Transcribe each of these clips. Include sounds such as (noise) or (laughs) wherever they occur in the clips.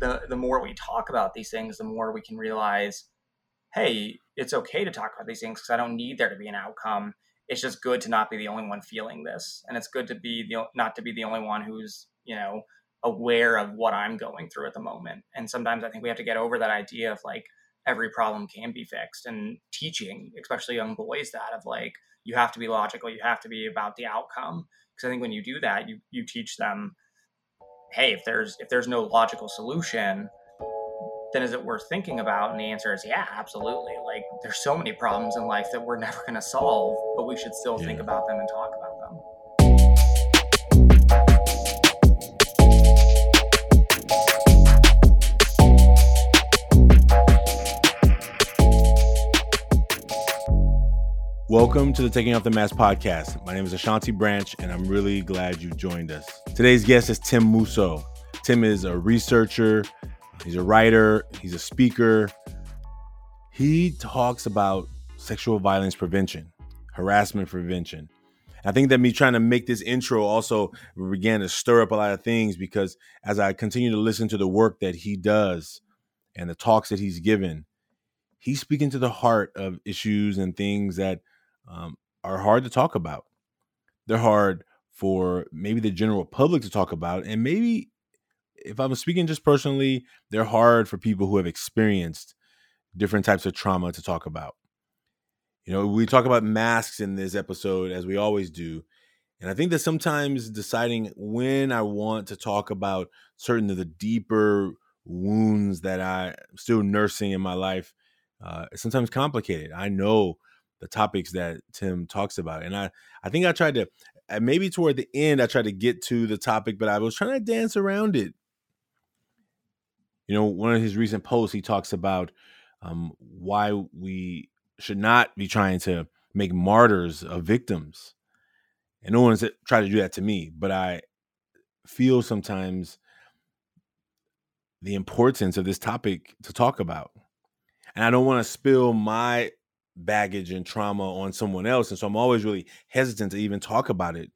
The, the more we talk about these things, the more we can realize, hey, it's okay to talk about these things because I don't need there to be an outcome. It's just good to not be the only one feeling this, and it's good to be the not to be the only one who's you know aware of what I'm going through at the moment. And sometimes I think we have to get over that idea of like every problem can be fixed and teaching, especially young boys, that of like you have to be logical, you have to be about the outcome. Because I think when you do that, you you teach them, hey, if there's if there's no logical solution, then is it worth thinking about? And the answer is yeah, absolutely. Like there's so many problems in life that we're (laughs) never going to solve, but we should still yeah. think about them and talk about Welcome to the Taking Off the Mask podcast. My name is Ashanti Branch, and I'm really glad you joined us. Today's guest is Tim Mousseau. Tim is a researcher, he's a writer, he's a speaker. He talks about sexual violence prevention, harassment prevention. I think that me trying to make this intro also began to stir up a lot of things because as I continue to listen to the work that he does and the talks that he's given, he's speaking to the heart of issues and things that um, are hard to talk about. They're hard for maybe the general public to talk about, and maybe if I'm speaking just personally, they're hard for people who have experienced different types of trauma to talk about. You know, we talk about masks in this episode as we always do. And I think that sometimes deciding when I want to talk about certain of the deeper wounds that I'm still nursing in my life uh, is sometimes complicated. I know the topics that Tim talks about. And I, I think I tried to, maybe toward the end, I tried to get to the topic, but I was trying to dance around it. You know, one of his recent posts, he talks about um, why we should not be trying to make martyrs of victims. And no one's tried to do that to me, but I feel sometimes the importance of this topic to talk about. And I don't want to spill my baggage and trauma on someone else. And so I'm always really hesitant to even talk about it,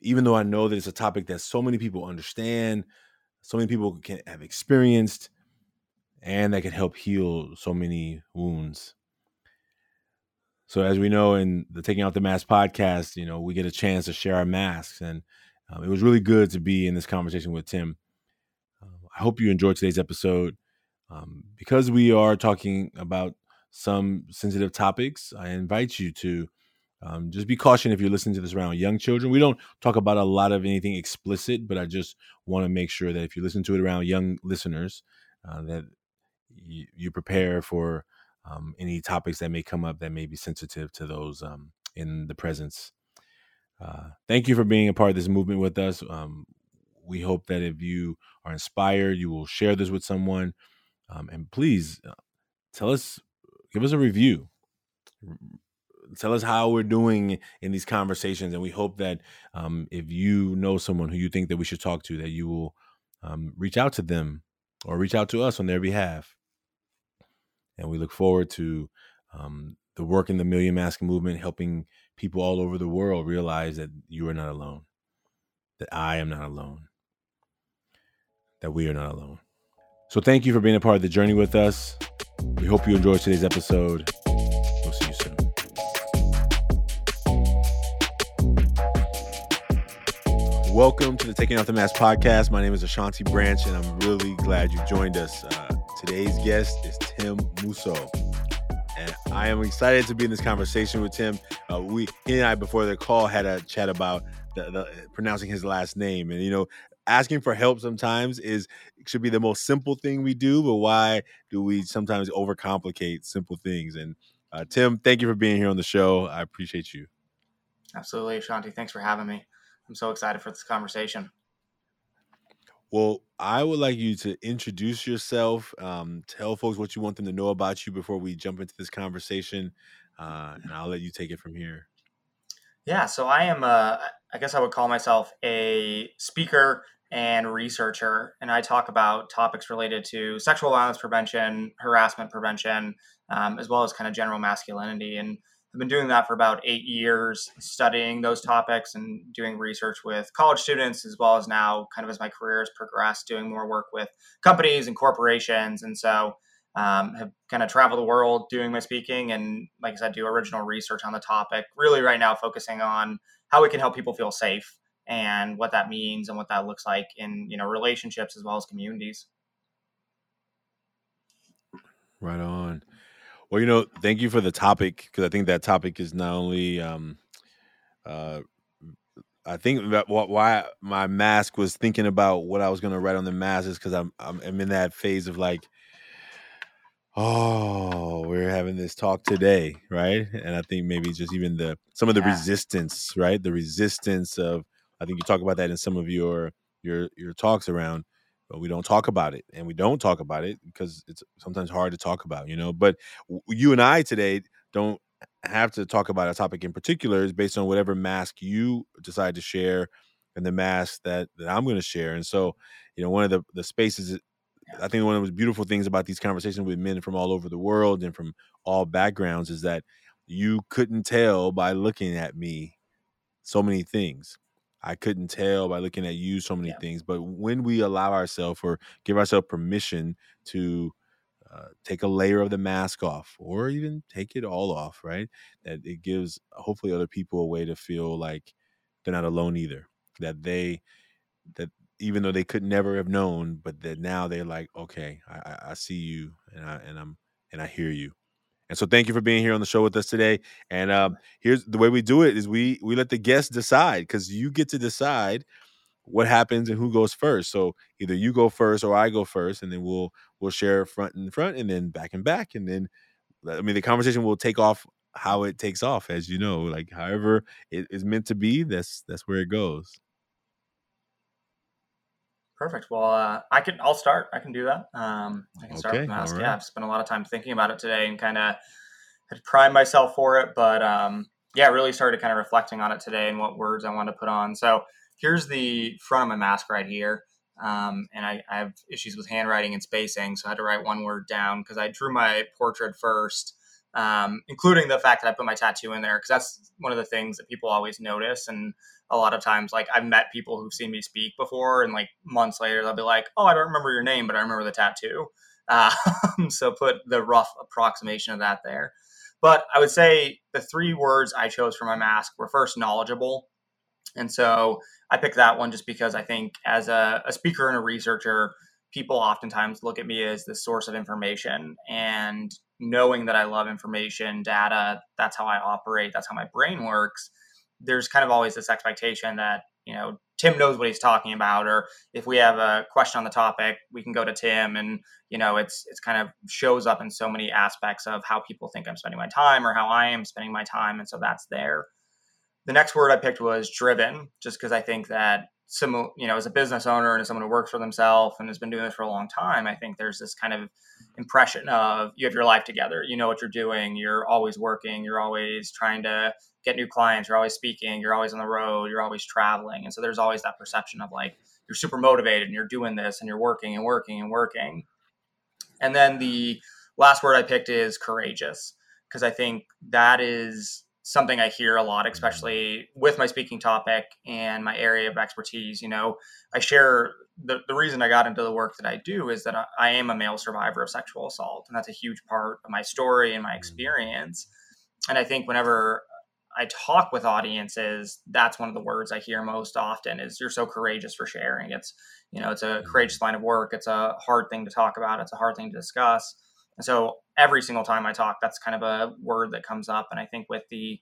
even though I know that it's a topic that so many people understand, so many people can have experienced, and that can help heal so many wounds. So, as we know in the Taking Out the Mask podcast, you know, we get a chance to share our masks. And um, it was really good to be in this conversation with Tim. Uh, I hope you enjoyed today's episode. Um, because we are talking about some sensitive topics, I invite you to um, just be cautioned if you're listening to this around young children. We don't talk about a lot of anything explicit, but I just want to make sure that if you listen to it around young listeners, uh, that you, you, prepare for um, any topics that may come up that may be sensitive to those um, in the presence. Uh, thank you for being a part of this movement with us. Um, we hope that if you are inspired, you will share this with someone. Um, and please uh, tell us give us a review. Tell us how we're doing in these conversations, and we hope that um, if you know someone who you think that we should talk to, that you will um, reach out to them or reach out to us on their behalf. And we look forward to um, the work in the Million Mask movement, helping people all over the world realize that you are not alone, that I am not alone, that we are not alone. So, thank you for being a part of the journey with us. We hope you enjoyed today's episode. We'll see you soon. Welcome to the Taking Off the Mask podcast. My name is Ashanti Branch, and I'm really glad you joined us. Uh, today's guest is Tim Mousseau. And I am excited to be in this conversation with Tim. Uh, we, he and I, before the call, had a chat about the, the, pronouncing his last name. And, you know, asking for help sometimes is should be the most simple thing we do, but why do we sometimes overcomplicate simple things? And uh, Tim, thank you for being here on the show. I appreciate you. Absolutely, Shanti. Thanks for having me. I'm so excited for this conversation. Well, I would like you to introduce yourself, um, tell folks what you want them to know about you before we jump into this conversation, uh, and I'll let you take it from here. Yeah, so I am, a, I guess I would call myself a speaker and researcher, and I talk about topics related to sexual violence prevention, harassment prevention, um, as well as kind of general masculinity. And I've been doing that for about eight years, studying those topics and doing research with college students, as well as now, kind of as my career has progressed, doing more work with companies and corporations. And so, um, have kind of traveled the world doing my speaking, and like I said, do original research on the topic. Really, right now, focusing on how we can help people feel safe and what that means and what that looks like in you know relationships as well as communities. Right on. Well, you know, thank you for the topic because I think that topic is not only, um, uh, I think that why my mask was thinking about what I was going to write on the mask is because I'm, I'm I'm in that phase of like, oh, we're having this talk today, right? And I think maybe just even the some of the yeah. resistance, right? The resistance of I think you talk about that in some of your your your talks around but we don't talk about it and we don't talk about it because it's sometimes hard to talk about you know but you and i today don't have to talk about a topic in particular is based on whatever mask you decide to share and the mask that that i'm going to share and so you know one of the the spaces i think one of the beautiful things about these conversations with men from all over the world and from all backgrounds is that you couldn't tell by looking at me so many things I couldn't tell by looking at you so many yeah. things. But when we allow ourselves or give ourselves permission to uh, take a layer of the mask off or even take it all off, right? That it gives hopefully other people a way to feel like they're not alone either. That they, that even though they could never have known, but that now they're like, okay, I, I see you and I, and I'm, and I hear you. And so thank you for being here on the show with us today. And um, here's the way we do it is we we let the guests decide because you get to decide what happens and who goes first. So either you go first or I go first, and then we'll we'll share front and front and then back and back. And then I mean the conversation will take off how it takes off, as you know, like however it is meant to be, that's that's where it goes. Perfect. Well, uh, I can. I'll start. I can do that. Um, I can start with the mask. Right. Yeah, I've spent a lot of time thinking about it today and kind of had primed myself for it. But um, yeah, really started kind of reflecting on it today and what words I want to put on. So here's the front of my mask right here. Um, and I, I, have issues with handwriting and spacing, so I had to write one word down because I drew my portrait first, um, including the fact that I put my tattoo in there because that's one of the things that people always notice. And a lot of times like I've met people who've seen me speak before and like months later they'll be like, "Oh, I don't remember your name, but I remember the tattoo." Uh, (laughs) so put the rough approximation of that there. But I would say the three words I chose for my mask were first knowledgeable. And so I picked that one just because I think as a, a speaker and a researcher, people oftentimes look at me as the source of information and knowing that I love information, data, that's how I operate, that's how my brain works there's kind of always this expectation that you know Tim knows what he's talking about, or if we have a question on the topic, we can go to Tim, and you know it's it's kind of shows up in so many aspects of how people think I'm spending my time or how I am spending my time, and so that's there. The next word I picked was driven, just because I think that some you know as a business owner and as someone who works for themselves and has been doing this for a long time, I think there's this kind of impression of you have your life together, you know what you're doing, you're always working, you're always trying to get new clients, you're always speaking, you're always on the road, you're always traveling. And so there's always that perception of like you're super motivated and you're doing this and you're working and working and working. And then the last word I picked is courageous because I think that is something I hear a lot, especially with my speaking topic and my area of expertise. You know, I share the, the reason I got into the work that I do is that I, I am a male survivor of sexual assault, and that's a huge part of my story and my mm. experience. And I think whenever I talk with audiences, that's one of the words I hear most often is you're so courageous for sharing. It's, you know, it's a mm-hmm. courageous line of work. It's a hard thing to talk about. It's a hard thing to discuss. And so every single time I talk, that's kind of a word that comes up. And I think with the,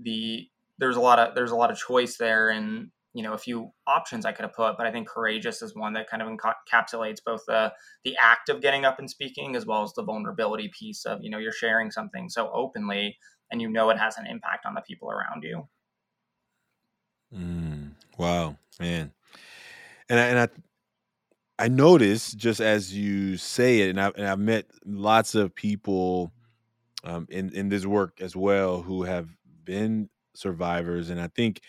the, there's a lot of, there's a lot of choice there and, you know, a few options I could have put, but I think courageous is one that kind of encapsulates both the, the act of getting up and speaking as well as the vulnerability piece of, you know, you're sharing something so openly and you know it has an impact on the people around you. Mm, wow, man. And I, and I I notice just as you say it, and, I, and I've met lots of people um, in in this work as well who have been survivors, and I think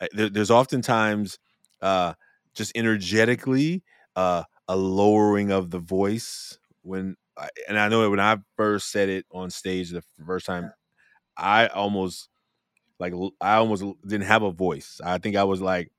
uh, there, there's oftentimes uh, just energetically uh, a lowering of the voice when, I, and I know when I first said it on stage the first time I almost like I almost didn't have a voice. I think I was like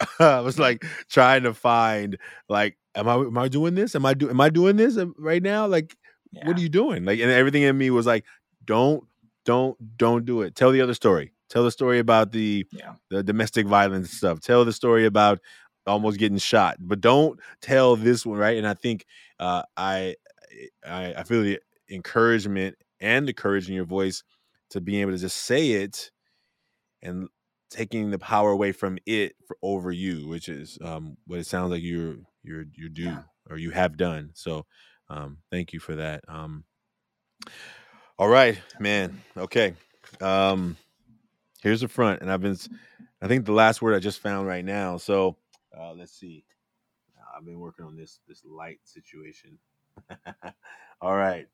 (laughs) I was like trying to find like am I am I doing this? Am I do am I doing this right now? Like yeah. what are you doing? Like and everything in me was like don't don't don't do it. Tell the other story. Tell the story about the yeah. the domestic violence stuff. Tell the story about almost getting shot, but don't tell this one, right? And I think uh, I, I I feel the encouragement and the courage in your voice to be able to just say it and taking the power away from it for, over you, which is um, what it sounds like you're you're you do yeah. or you have done. So um, thank you for that. Um, all right, man. Okay. Um, here's the front, and I've been. I think the last word I just found right now. So uh, let's see. I've been working on this this light situation. (laughs) all right.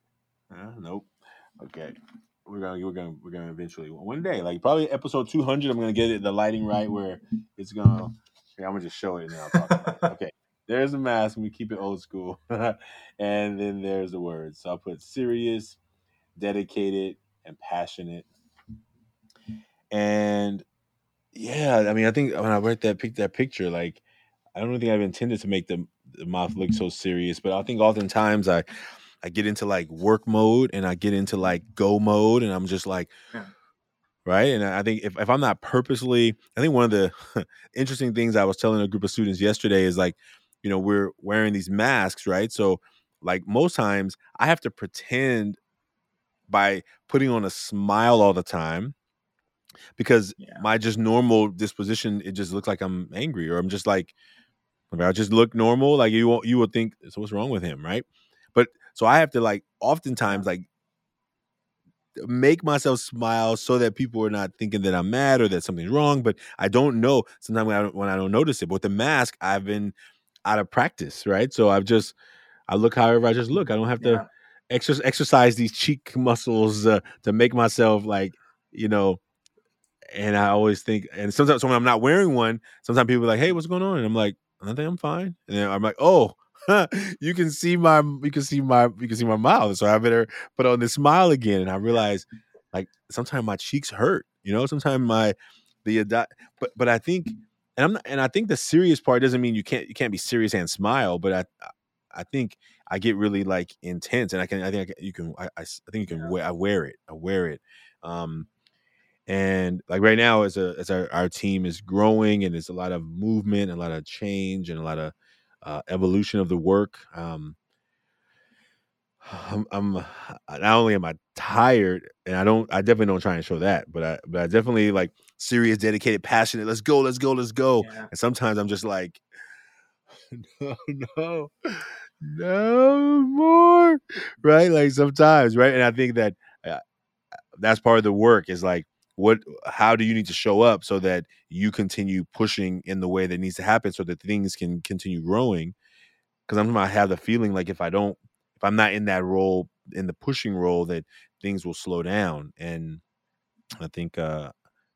Uh, nope. Okay we're gonna we're gonna we're gonna eventually one day, like probably episode two hundred, I'm gonna get it the lighting right where it's gonna. Here, I'm gonna just show it now. (laughs) okay, there's a mask. We keep it old school, (laughs) and then there's the words. So I'll put serious, dedicated, and passionate. And yeah, I mean, I think when I read that pick that picture, like I don't think I've intended to make the, the mouth look so serious, but I think oftentimes I I get into like work mode and I get into like go mode and I'm just like yeah. right and I think if, if I'm not purposely I think one of the (laughs) interesting things I was telling a group of students yesterday is like you know we're wearing these masks right so like most times I have to pretend by putting on a smile all the time because yeah. my just normal disposition it just looks like I'm angry or I'm just like I just look normal like you you would think so what's wrong with him right so I have to like oftentimes like make myself smile so that people are not thinking that I'm mad or that something's wrong. But I don't know sometimes when I don't, when I don't notice it. But with the mask, I've been out of practice, right? So I've just I look however I just look. I don't have to yeah. exercise exercise these cheek (laughs) muscles uh, to make myself like you know. And I always think, and sometimes so when I'm not wearing one, sometimes people are like, "Hey, what's going on?" And I'm like, "I think I'm fine." And then I'm like, "Oh." (laughs) you can see my you can see my you can see my mouth. So I better put on the smile again. And I realize like sometimes my cheeks hurt, you know, sometimes my the but but I think and I'm not, and I think the serious part doesn't mean you can't you can't be serious and smile, but I I think I get really like intense and I can I think I can, you can I, I, think you can wear I wear it. I wear it. Um and like right now as a as our, our team is growing and there's a lot of movement and a lot of change and a lot of uh, evolution of the work. Um, I'm, I'm not only am I tired, and I don't, I definitely don't try and show that, but I, but I definitely like serious, dedicated, passionate. Let's go, let's go, let's go. Yeah. And sometimes I'm just like, (laughs) no, no, no more, right? Like sometimes, right? And I think that uh, that's part of the work is like what how do you need to show up so that you continue pushing in the way that needs to happen so that things can continue growing? Because i'm gonna have the feeling like if i don't if i'm not in that role in the pushing role that things will slow down and i think uh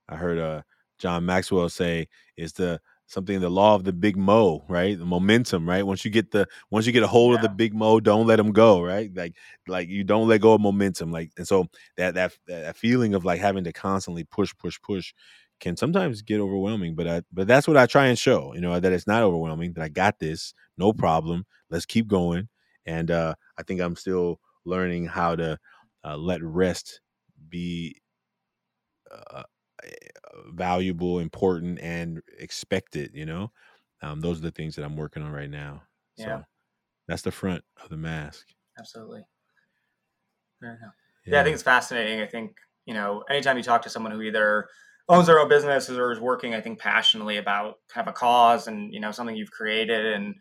i heard uh john maxwell say is the something the law of the big mo right? The momentum right? Once you get the once you get a hold yeah. of the big mo don't let them go right? Like like you don't let go of momentum like and so that that that feeling of like having to constantly push push push can sometimes get overwhelming but i but that's what i try and show you know that it's not overwhelming that i got this no problem let's keep going and uh i think i'm still learning how to uh, let rest be uh, valuable, important, and expected. You know, um, those are the things that I'm working on right now. So that's the front of the mask. Absolutely. Yeah. yeah, I think it's fascinating. I think you know, anytime you talk to someone who either owns their own business or is working, I think passionately about kind of a cause and you know something you've created, and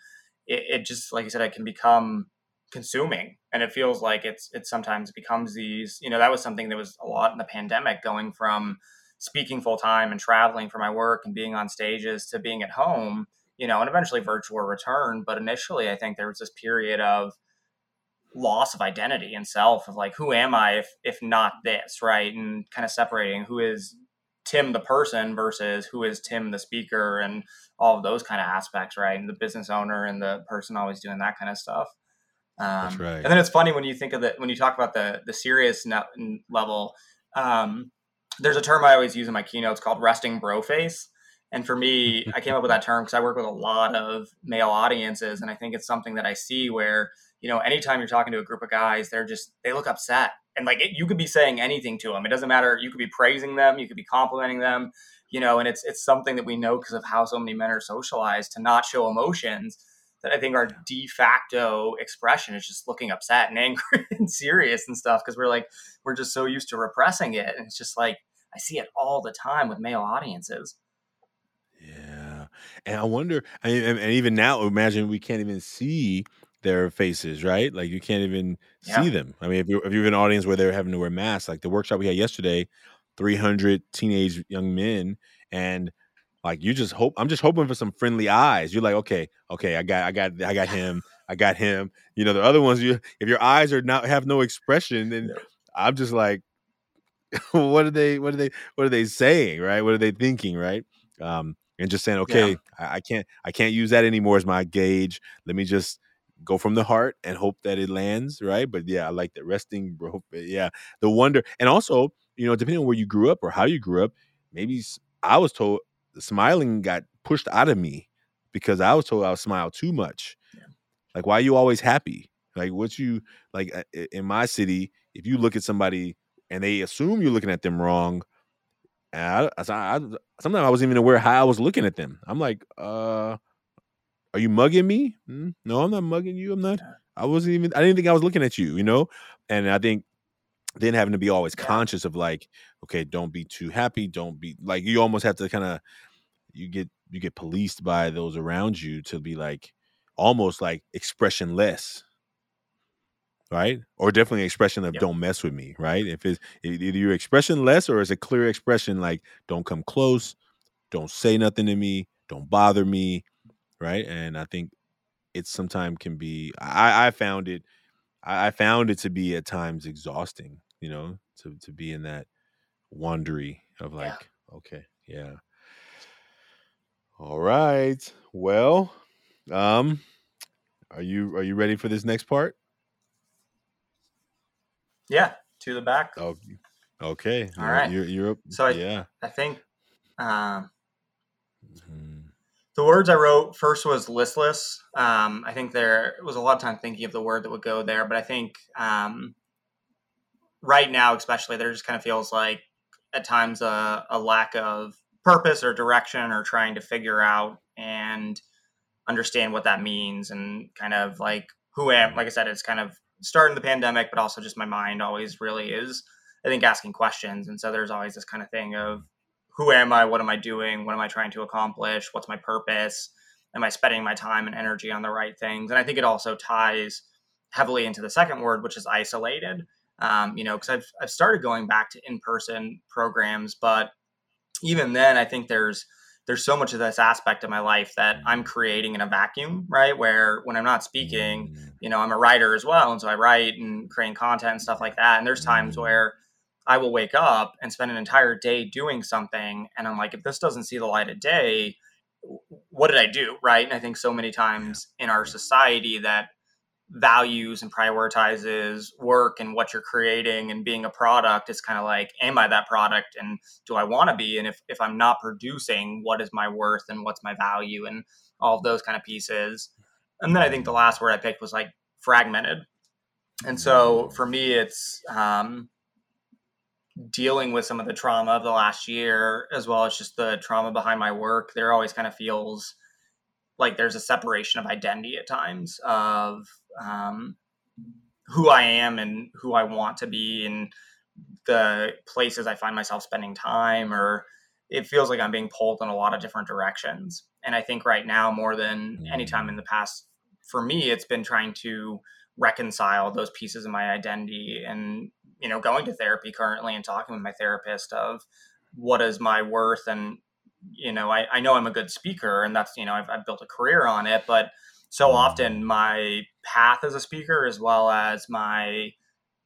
it, it just like you said, it can become consuming and it feels like it's it sometimes becomes these you know that was something that was a lot in the pandemic going from speaking full time and traveling for my work and being on stages to being at home, you know, and eventually virtual return. But initially, I think there was this period of loss of identity and self of like, who am I if if not this, right? And kind of separating who is Tim the person versus who is Tim the speaker and all of those kind of aspects, right? And the business owner and the person always doing that kind of stuff. Um, That's right. And then it's funny when you think of the when you talk about the the serious level Um, there's a term I always use in my keynotes called resting bro face. And for me, (laughs) I came up with that term because I work with a lot of male audiences. And I think it's something that I see where, you know, anytime you're talking to a group of guys, they're just, they look upset. And like it, you could be saying anything to them. It doesn't matter. You could be praising them, you could be complimenting them, you know, and it's, it's something that we know because of how so many men are socialized to not show emotions that I think our de facto expression is just looking upset and (laughs) angry and serious and stuff because we're like, we're just so used to repressing it. And it's just like, I see it all the time with male audiences. Yeah, and I wonder, and even now, imagine we can't even see their faces, right? Like you can't even Yeah. see them. I mean, if you if you're in an audience where they're having to wear masks, like the workshop we had yesterday, 300 teenage young men, and like you just hope, I'm just hoping for some friendly eyes. You're like, okay, okay, I got, I got, I got him, I got him. You know, the other ones, you if your eyes are not have no expression, then I'm just like, (laughs) what are they, what are they, what are they saying, right? What are they thinking, right? Um, and just saying, okay, I, I can't, I can't use that anymore as my gauge. Let me just go from the heart and hope that it lands, right? But yeah, I like the resting, bro. Yeah, the wonder, and also, you know, depending on where you grew up or how you grew up, maybe i was told smiling got pushed out of me because I was told I would smile too much. Yeah. Like, why are you always happy? Like, what you like uh, in my city? If you look at somebody and they assume you're looking at them wrong, and I, I, I sometimes I wasn't even aware how I was looking at them. I'm like, uh, are you mugging me? "Hmm, no, I'm not mugging you. I'm not. I wasn't even. I didn't think I was looking at you. You know, and I think then having to be always conscious of like, okay, don't be too happy. Don't be like you almost have to kind of you get you get policed by those around you to be like almost like expressionless right? Or definitely expression of Yep. don't mess with me right? If it's either your expression less or it's a clear expression like don't come close don't say nothing to me don't bother me right? And i think it sometimes can be i i found it I, I found it to be at times exhausting you know to to be in that wondery of Yeah. like okay yeah. All right. Well um are you are you ready for this next part Yeah. To the back. oh okay All you're, right. you're, you're up So I- yeah I think um, Mhm. the words I wrote first was listless. Um, I think there was a lot of time thinking of the word that would go there, but I think um, right now, especially, there just kind of feels like at times a, a lack of purpose or direction or trying to figure out and understand what that means and kind of like who am like I said, it's kind of starting the pandemic, but also just my mind always really is, I think, asking questions. And so there's always this kind of thing of who am I? What am I doing? What am I trying to accomplish? What's my purpose? Am I spending my time and energy on the right things? And I think it also ties heavily into the second word, which is isolated. Um, you know, because I've I've started going back to in person programs, but even then, I think there's there's so much of this aspect of my life that I'm creating in a vacuum, right? Where when I'm not speaking, Mm, you know, I'm a writer as well. And so I write and create content and stuff like that. And there's times Mm. where I will wake up and spend an entire day doing something. And I'm like, if this doesn't see the light of day, what did I do? Right. And I think so many times in our society that values and prioritizes work and what you're creating and being a product is kind of like am i that product and do i want to be? And if, if i'm not producing what is my worth and what's my value and all of those kind of pieces. And then i think the last word i picked was like fragmented. And so for me it's um, dealing with some of the trauma of the last year as well as just the trauma behind my work there always kind of feels like there's a separation of identity at times of um, who I am and who I want to be and the places I find myself spending time or it feels like I'm being pulled in a lot of different directions. And I think right now more than any time in the past for me it's been trying to reconcile those pieces of my identity and you know going to therapy currently and talking with my therapist of what is my worth and you know I, I know i'm a good speaker and that's you know I've, I've built a career on it but so often my path as a speaker as well as my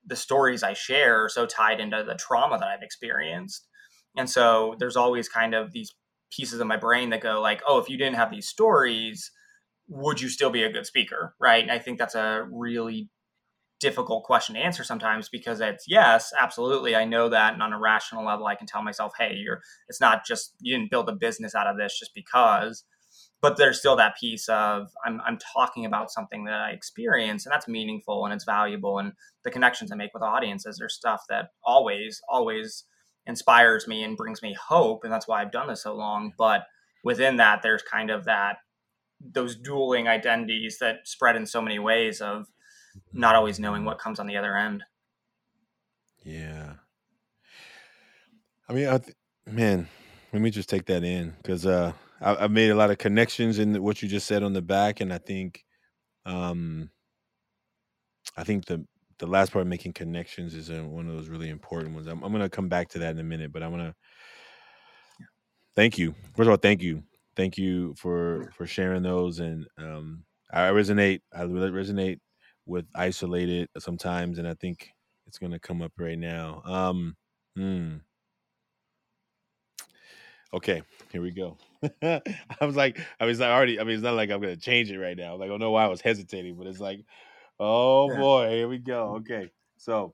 the stories i share are so tied into the trauma that i've experienced. And so there's always kind of these pieces of my brain that go like oh if you didn't have these stories would you still be a good speaker? Right? And i think that's a really difficult question to answer sometimes because it's yes, absolutely, I know that, and on a rational level, I can tell myself, hey, you're it's not just you didn't build a business out of this just because. But there's still that piece of I'm I'm talking about something that I experience, and that's meaningful and it's valuable, and the connections I make with audiences are stuff that always always inspires me and brings me hope, and that's why I've done this so long. But within that, there's kind of that those dueling identities that spread in so many ways of not always knowing what comes on the other end. Yeah. I mean, I th- man, let me just take that in because uh, I, have made a lot of connections in what you just said on the back, and I think, um, I think the the last part, of making connections, is uh, one of those really important ones. I'm, I'm going to come back to that in a minute, but I want to thank you. First of all, thank you, thank you for for sharing those, and um, I resonate. I resonate with isolated sometimes, and I think it's going to come up right now. Um, hmm. Okay, here we go. (laughs) I was like, I was like already. I mean, it's not like I'm going to change it right now. Like, I don't know why I was hesitating, but it's like, oh yeah. boy, here we go. Okay, so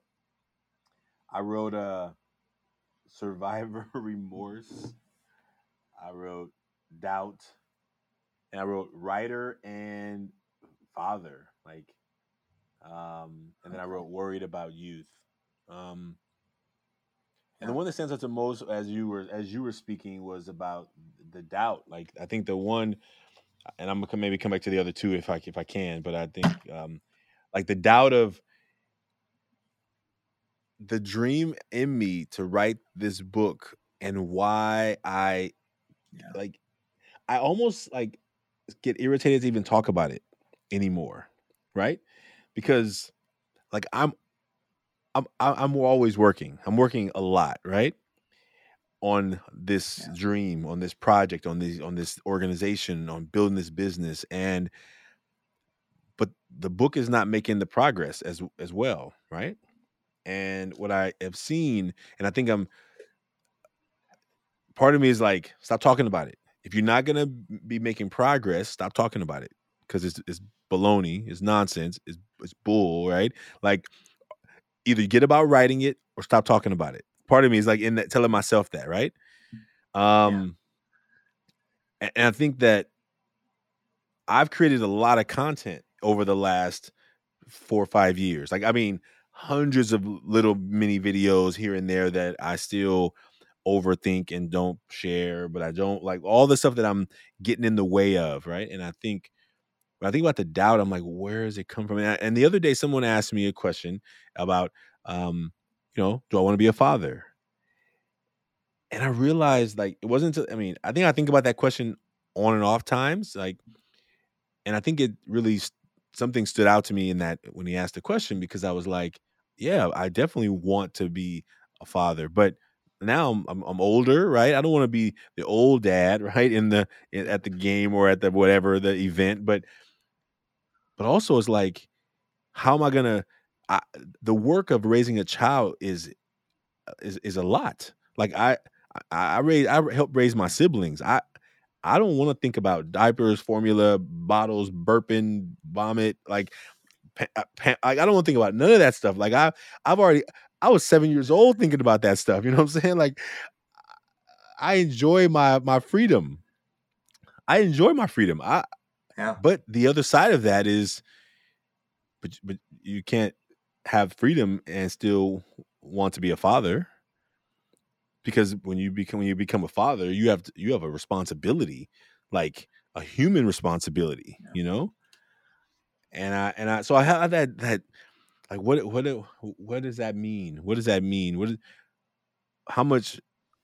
I wrote a uh, survivor (laughs) remorse. I wrote doubt, and I wrote writer and father. Like um, and then I wrote "Worried About Youth." Um, and the one that stands out the most as you were as you were speaking was about the doubt. Like I think the one, and I'm gonna maybe come back to the other two if I if I can, but I think um, like the doubt of the dream in me to write this book and why I yeah. like I almost like get irritated to even talk about it anymore, right? because like I'm I'm I'm always working. I'm working a lot, right? On this yeah. dream, on this project, on this on this organization, on building this business and but the book is not making the progress as as well, right? And what I have seen and I think I'm part of me is like stop talking about it. If you're not going to be making progress, stop talking about it because it's it's baloney, it's nonsense, it's it's bull, right? Like either get about writing it or stop talking about it. Part of me is like in that telling myself that, right? Um yeah. and I think that I've created a lot of content over the last four or five years. Like, I mean, hundreds of little mini videos here and there that I still overthink and don't share, but I don't like all the stuff that I'm getting in the way of, right? And I think when I think about the doubt, I'm like, where does it come from? And, I, and the other day, someone asked me a question about, um, you know, do I want to be a father? And I realized, like, it wasn't. I mean, I think I think about that question on and off times, like, and I think it really something stood out to me in that when he asked the question because I was like, yeah, I definitely want to be a father, but now I'm, I'm, I'm older, right? I don't want to be the old dad, (laughs) right? In the in, at the game or at the whatever the event, but but also it's like how am i gonna I, the work of raising a child is uh, is is a lot. Like i i, I raise i help raise my siblings. I i don't want to think about diapers formula bottles burping vomit like uh, like i don't want to think about none of that stuff. Like i i've already i was seven years old thinking about that stuff you know what i'm saying? Like i enjoy my my freedom. I enjoy my freedom. I yeah. But the other side of that is, but but you can't have freedom and still want to be a father because when you become when you become a father, you have to, you have a responsibility, like a human responsibility, yeah. you know. And I and I so I have that that like what what uh, what does that mean? What does that mean? What is, how much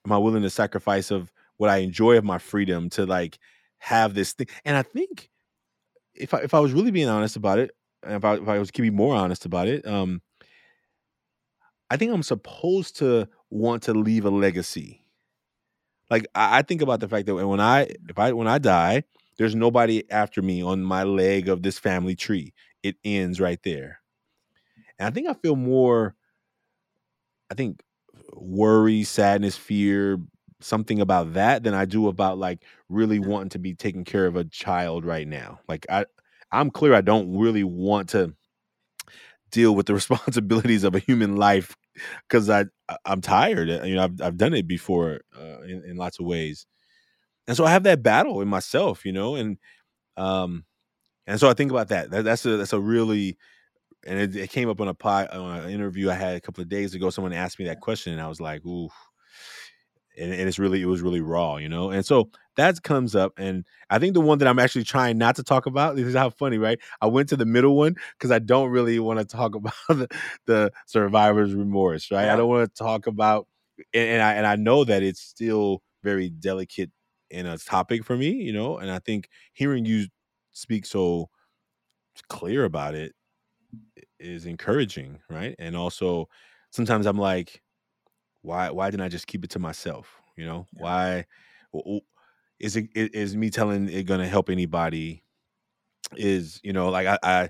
am I willing to sacrifice of what I enjoy of my freedom to like have this thing? And I think if I, if I was really being honest about it, if I, if I was keeping more honest about it, um, I think I'm supposed to want to leave a legacy. Like I, I think about the fact that when I if I when I die, there's nobody after me on my leg of this family tree. It ends right there. And I think I feel more I think worry, sadness, fear, something about that than I do about like really wanting to be taking care of a child right now. Like I I'm clear I don't really want to deal with the (laughs) responsibilities of a human life because I I'm tired. Uh, you know, I've I've done it before uh, in, in lots of ways, and so I have that battle in myself. You know, and um, and so I think about that. that that's a that's a really and it, it came up on a pod, on an interview I had a couple of days ago. Someone asked me that question, and I was like, "Ooh." And, and it's really it was really raw, you know. And so that comes up, and I think the one that I'm actually trying not to talk about this is how funny, right? I went to the middle one because I don't really want to talk (laughs) about the, the survivor's remorse, right? Yeah. I don't want to talk about, and, and I and I know that it's still very delicate in a topic for me, you know. And I think hearing you speak so clear about it is encouraging, right? And also sometimes I'm like, why why didn't I just keep it to myself? You know, yeah. why is it is me telling it gonna help anybody? Is you know like I, I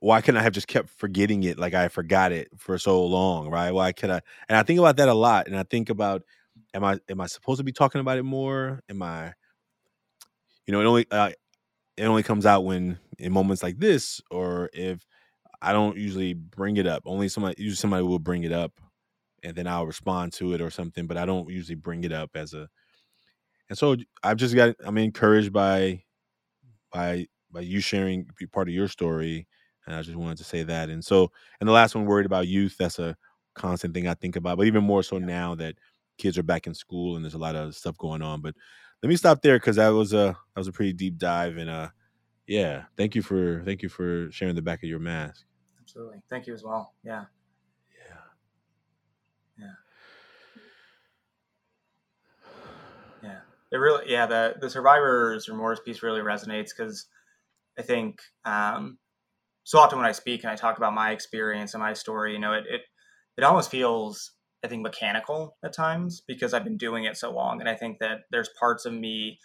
why couldn't I have just kept forgetting it like I forgot it for so long, right? Why could I? And I think about that a lot, and I think about am I am I supposed to be talking about it more? Am I, you know, it only uh, it only comes out when in moments like this, or if I don't usually bring it up. Only somebody usually somebody will bring it up, and then I'll respond to it or something. But I don't usually bring it up as a. And so I've just got I'm encouraged by by by you sharing part of your story, and I just wanted to say that. And so and the last one, worried about youth. That's a constant thing I think about, but even more so now that kids are back in school and there's a lot of stuff going on. But let me stop there because that was a that was a pretty deep dive and uh yeah thank you for thank you for sharing the back of your mask absolutely. Thank you as well. Yeah. Yeah. Yeah. Yeah. It really yeah the the survivor's remorse piece really resonates because i think um so often when i speak and i talk about my experience and my story you know it it, it almost feels I think mechanical at times because I've been doing it so long. And I think that there's parts of me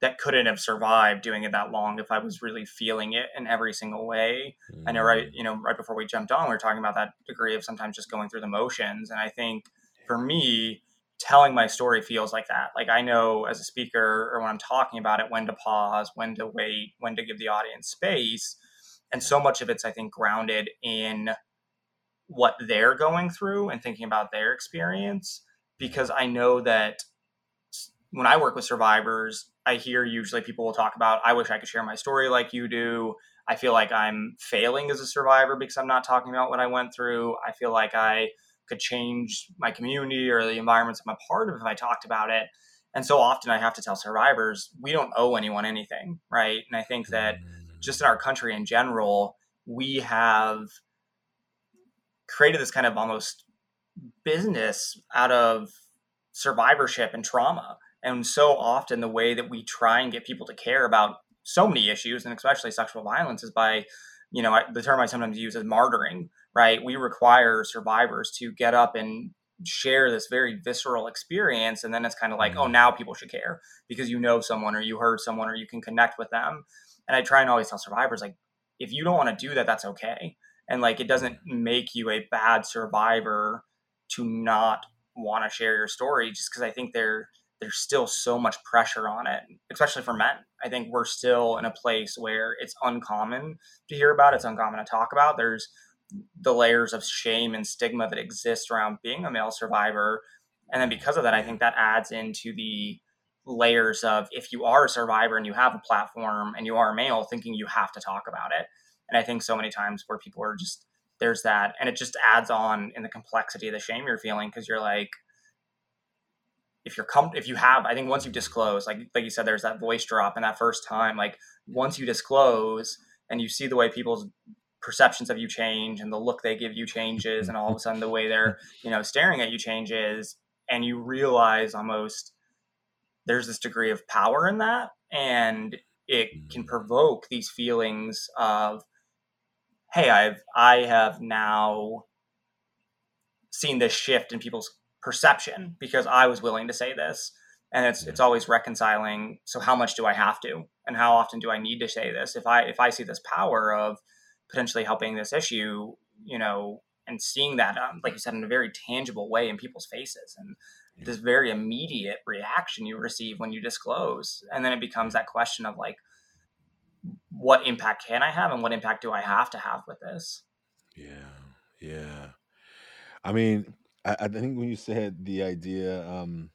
that couldn't have survived doing it that long if I was really feeling it in every single way. Mm. I know right, mm. you know, right before we jumped on, we were talking about that degree of sometimes just going through the motions. And I think for me, telling my story feels like that. Like I know as a speaker or when I'm talking about it, when to pause, when to wait, when to give the audience space. And so much of it's, I think, grounded in what they're going through and thinking about their experience because I know that when I work with survivors, I hear usually people will talk about, I wish I could share my story like you do. I feel like I'm failing as a survivor because I'm not talking about what I went through. I feel like I could change my community or the environments I'm a part of if I talked about it. And so often I have to tell survivors, we don't owe anyone anything, right? And I think that mm. just in our country in general, we have created this kind of almost business out of survivorship and trauma. And so often the way that we try and get people to care about so many issues, and especially sexual violence, is by, you know, the term I sometimes use is martyring, right? We require survivors to get up and share this very visceral experience. And then it's kind of like, oh, mm-hmm. now people should care because you know someone or you heard someone or you can connect with them. And I try and always tell survivors, like, if you don't want to do that, that's okay and like it doesn't make you a bad survivor to not want to share your story just because i think there there's still so much pressure on it especially for men. I think we're still in a place where it's uncommon to hear about it's uncommon to talk about. There's the layers of shame and stigma that exist around being a male survivor. And then because of that i think that adds into the layers of if you are a survivor and you have a platform and you are a male thinking you have to talk about it. And I think so many times where people are just there's that, and it just adds on in the complexity of the shame you're feeling because you're like, if you're com- if you have, I think once you disclose, like like you said, there's that voice drop in that first time. Like once you disclose and you see the way people's perceptions of you change and the look they give you changes and all of a sudden the way they're you know staring at you changes and you realize almost there's this degree of power in that and it mm. can provoke these feelings of hey, I've I have now seen this shift in people's perception because I was willing to say this. And it's it's always reconciling. So how much do I have to, and how often do I need to say this? If I if I see this power of potentially helping this issue, you know, and seeing that, um, like you said, in a very tangible way in people's faces, and this very immediate reaction you receive when you disclose, and then it becomes that question of like, what impact can I have and what impact do I have to have with this? Yeah, yeah. I mean, I, I think when you said the idea, um,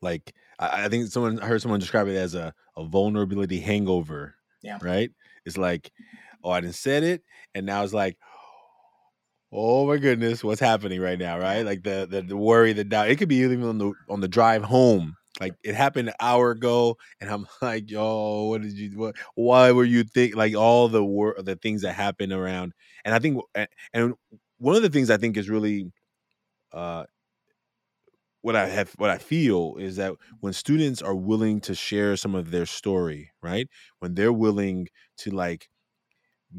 like I, I think someone I heard someone describe it as a, a vulnerability hangover. Yeah. Right? It's like, oh, I didn't said it, and now it's like, oh my goodness, what's happening right now? Right? Like the the, the worry, the doubt. It could be even on the on the drive home. Like it happened an hour ago, and I'm (laughs) like, yo, what did you? What? Why were you think like all the wor- the things that happen around? And I think, and one of the things I think is really uh, what I have what I feel is that when students are willing to share some of their story, right? When they're willing to like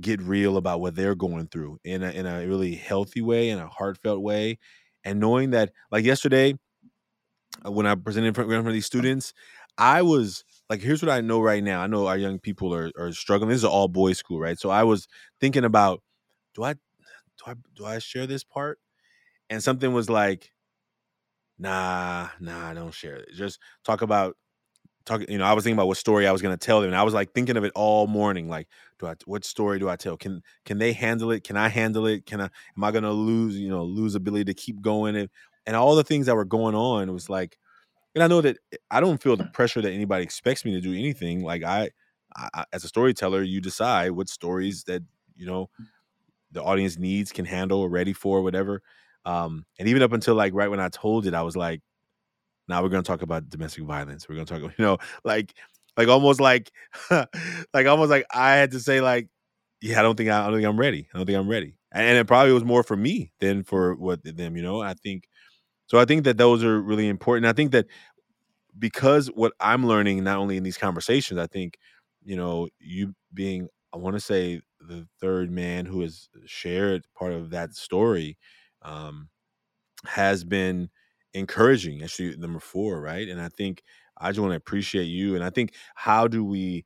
get real about what they're going through in a in a really healthy way, in a heartfelt way, and knowing that like yesterday uh, when I presented in front of these students, I was like, here's what I know right now. I know our young people are are struggling. This is an all boys school, right? So I was thinking about, do I do I do I share this part? And something was like, nah, nah, don't share it. Just talk about talk. You know, I was thinking about what story I was going to tell them, and I was like thinking of it all morning. Like, do I? What story do I tell? Can can they handle it? Can I handle it? Can I? Am I going to lose? You know, lose ability to keep going and and all the things that were going on. Was like, and I know that eh, I don't feel the pressure that anybody expects me to do anything. Like I, I as a storyteller, you decide what stories that you know the audience needs, can handle, or ready for, whatever. Um, and even up until like right when I told it, I was like, now we're gonna talk about domestic violence. We're gonna talk, (laughs) you know, like like almost like (laughs) like almost like I had to say, like, yeah, I don't think I, I don't think I'm ready. I don't think I'm ready. And it probably was more for me than for what them, you know. I think so I think that those are really important. I think that because what I'm learning not only in these conversations, I think, you know, you being I want to say the third man who has shared part of that story um, has been encouraging. Actually, number four, right? And I think I just want to appreciate you. And I think how do we,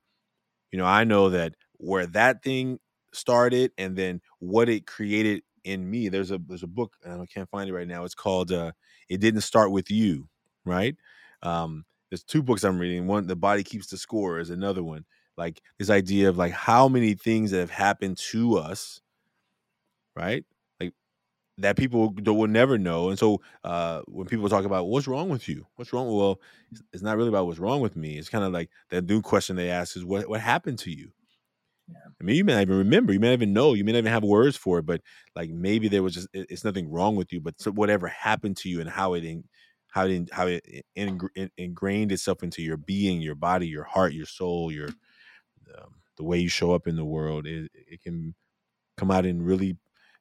you know, I know that where that thing started and then what it created in me. There's a there's a book I can't find it right now. It's called uh, "It Didn't Start with You," right? Um, there's two books I'm reading. One, "The Body Keeps the Score," is another one. Like this idea of like how many things that have happened to us, right? That people will never know. And so uh, when people talk about what's wrong with you, what's wrong? Well, it's not really about what's wrong with me. It's kind of like the new question they ask is what what happened to you. Yeah. I mean, you may not even remember, you may not even know, you may not even have words for it, but like maybe there was just it's nothing wrong with you, but whatever happened to you and how it in, how it how it ingrained itself into your being, your body, your heart, your soul, your um, the way you show up in the world, it, it can come out in really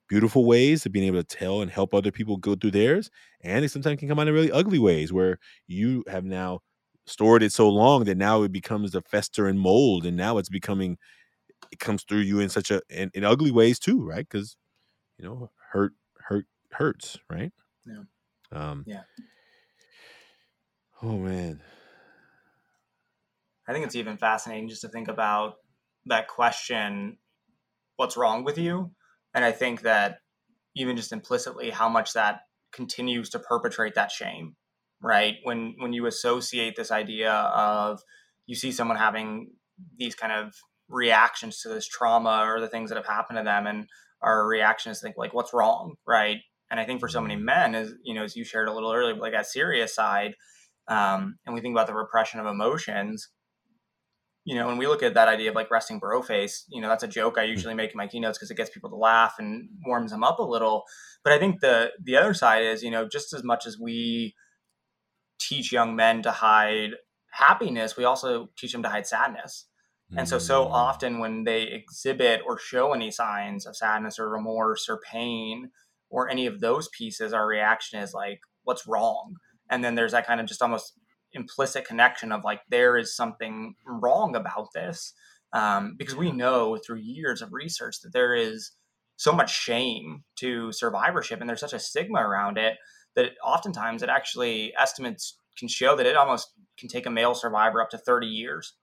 beautiful ways of being able to tell and help other people go through theirs. And it sometimes can come out in really ugly ways where you have now stored it so long that now it becomes a fester and mold. And now it's becoming, it comes through you in such a, in, in ugly ways too, right? Because, you know, hurt, hurt, hurts, right? Yeah. Um, yeah. Oh, man. I think it's even fascinating just to think about that question what's wrong with you and I think that even just implicitly, how much that continues to perpetrate that shame, right? When when you associate this idea of you see someone having these kind of reactions to this trauma or the things that have happened to them, and our reaction is think like, what's wrong, right? And I think for so many mm-hmm. men, as you know, as you shared a little earlier, like that serious side, um, and we think about the repression of emotions, you know, when we look at that idea of like resting bro face, you know, that's a joke I hmm. usually make in my keynotes because it gets people to laugh and warms them up a little. But I think the the other side is, you know, just as much as we teach young men to hide happiness, we also teach them to hide sadness. And so, so mm. often when they exhibit or show any signs of sadness or remorse or pain or any of those pieces, our reaction is like, what's wrong? And then there's that kind of just almost implicit connection of like there is something wrong about this um, because we know through years of research that there is so much shame to survivorship and there's such a stigma around it that oftentimes it actually estimates can show that it almost can take a male survivor up to 30 years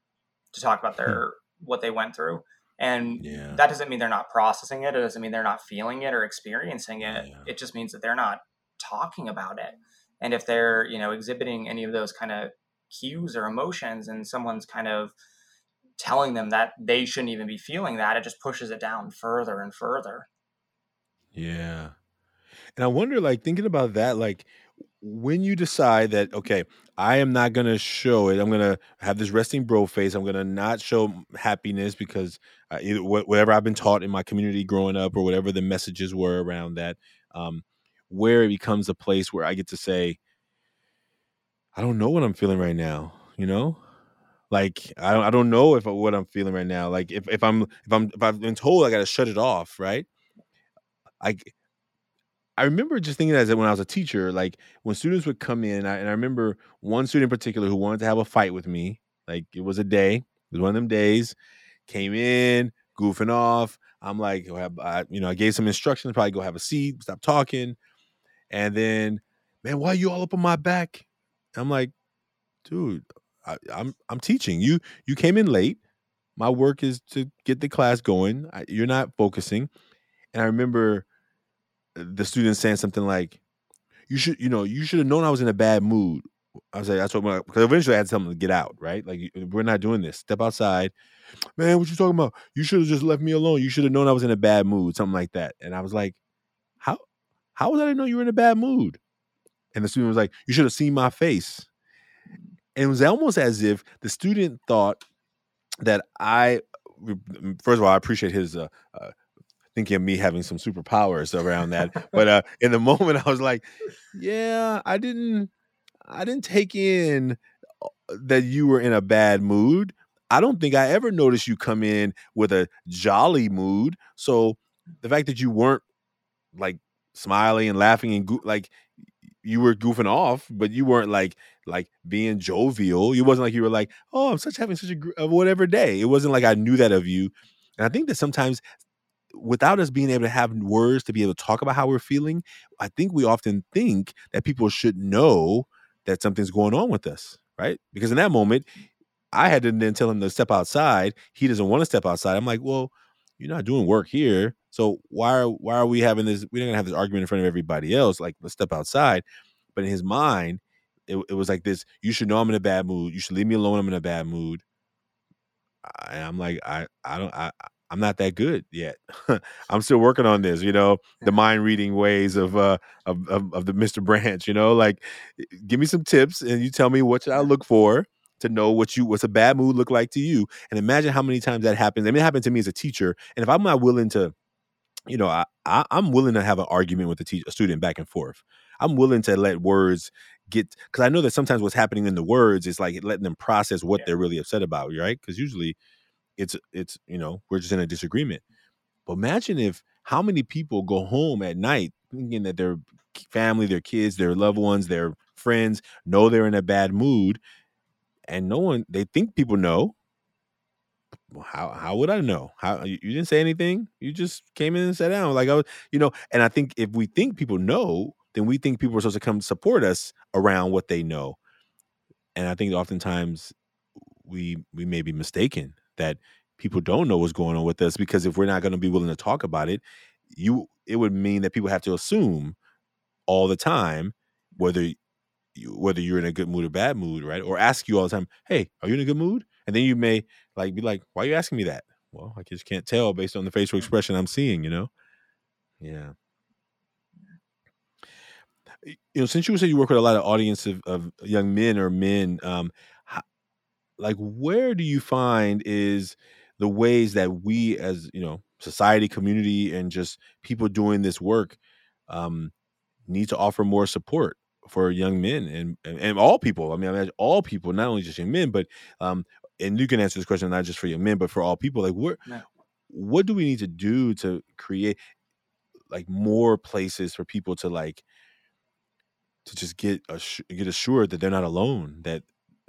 to talk about their hmm. what they went through and yeah. that doesn't mean they're not processing it it doesn't mean they're not feeling it or experiencing it yeah. it just means that they're not talking about it and if they're you know exhibiting any of those kind of cues or emotions and someone's kind of telling them that they shouldn't even be feeling that, it just pushes it down further and further. Yeah. And I wonder, like, thinking about that, like, when you decide that, okay, I am not going to show it, I'm going to have this resting bro face, I'm going to not show happiness because uh, either whatever I've been taught in my community growing up or whatever the messages were around that, um, where it becomes a place where I get to say, I don't know what I'm feeling right now, you know? Like I don't, I don't know if uh, what I'm feeling right now. Like if, if I'm if I'm if I've been told I got to shut it off, right? I I remember just thinking as when I was a teacher, like when students would come in, I, and I remember one student in particular who wanted to have a fight with me. Like it was a day, it was one of them days. Came in, goofing off. I'm like, I, you know, I gave some instructions, probably go have a seat, stop talking, and then, man, why are you all up on my back? I'm like, dude, I, am I'm, I'm teaching you. You came in late. My work is to get the class going. I, you're not focusing. And I remember uh, the students saying something like, "You should, you know, you should have known I was in a bad mood." I was like, "That's what," because eventually I had something to get out. Right? Like, we're not doing this. Step outside, man. What you talking about? You should have just left me alone. You should have known I was in a bad mood. Something like that. And I was like, "How? How was I to know you were in a bad mood?" And the student was like, "You should have seen my face." And it was almost as if the student thought that I, first of all, I appreciate his uh, uh, thinking of me having some superpowers around that. but uh, in the (laughs) moment, I was like, yeah, I didn't, I didn't take in uh, that you were in a bad mood. I don't think I ever noticed you come in with a jolly mood. So the fact that you weren't like smiling and laughing and go- like you were goofing off, but you weren't like like being jovial. It wasn't like you were like, "Oh, I'm such having such a, a whatever day." It wasn't like I knew that of you. And I think that sometimes without us being able to have words to be able to talk about how we're feeling, I think we often think that people should know that something's going on with us, right? Because in that moment, I had to then tell him to step outside. He doesn't want to step outside. I'm like, well, you're not doing work here. So why are why are we having this? We're not gonna have this argument in front of everybody else. Like, let's step outside. But in his mind, it, it was like this: you should know I'm in a bad mood. You should leave me alone. I'm in a bad mood. I, I'm like, I I don't I I'm not that good yet. (laughs) I'm still working on this, you know, the (laughs) mind reading ways of uh of, of, of the Mr. Branch, you know, like give me some tips and you tell me what should I look for to know what you what's a bad mood look like to you. And imagine how many times that happens. I mean, it happened to me as a teacher. And if I'm not willing to, you know, I, I am willing to have an argument with a, teacher, a student back and forth. I'm willing to let words get because I know that sometimes what's happening in the words is like letting them process what yeah. they're really upset about, right? Because usually it's it's you know we're just in a disagreement. But imagine if how many people go home at night thinking that their family, their kids, their loved ones, their friends know they're in a bad mood, and no one they think people know. How how would I know? How you, you didn't say anything? You just came in and sat down like I was, you know. And I think if we think people know, then we think people are supposed to come support us around what they know. And I think oftentimes we we may be mistaken that people don't know what's going on with us because if we're not going to be willing to talk about it, you it would mean that people have to assume all the time whether you, whether you're in a good mood or bad mood, right? Or ask you all the time, "Hey, are you in a good mood?" And then you may like be like, "Why are you asking me that?" Well, I just can't tell based on the facial expression I'm seeing, you know. Yeah. You know, since you said you work with a lot of audience of, of young men or men, um, like where do you find is the ways that we as you know society community and just people doing this work um, need to offer more support for young men and, and, and all people i mean I mean, all people not only just young men but um and you can answer this question not just for your men but for all people like what yeah. what do we need to do to create like more places for people to like to just get get assured that they're not alone that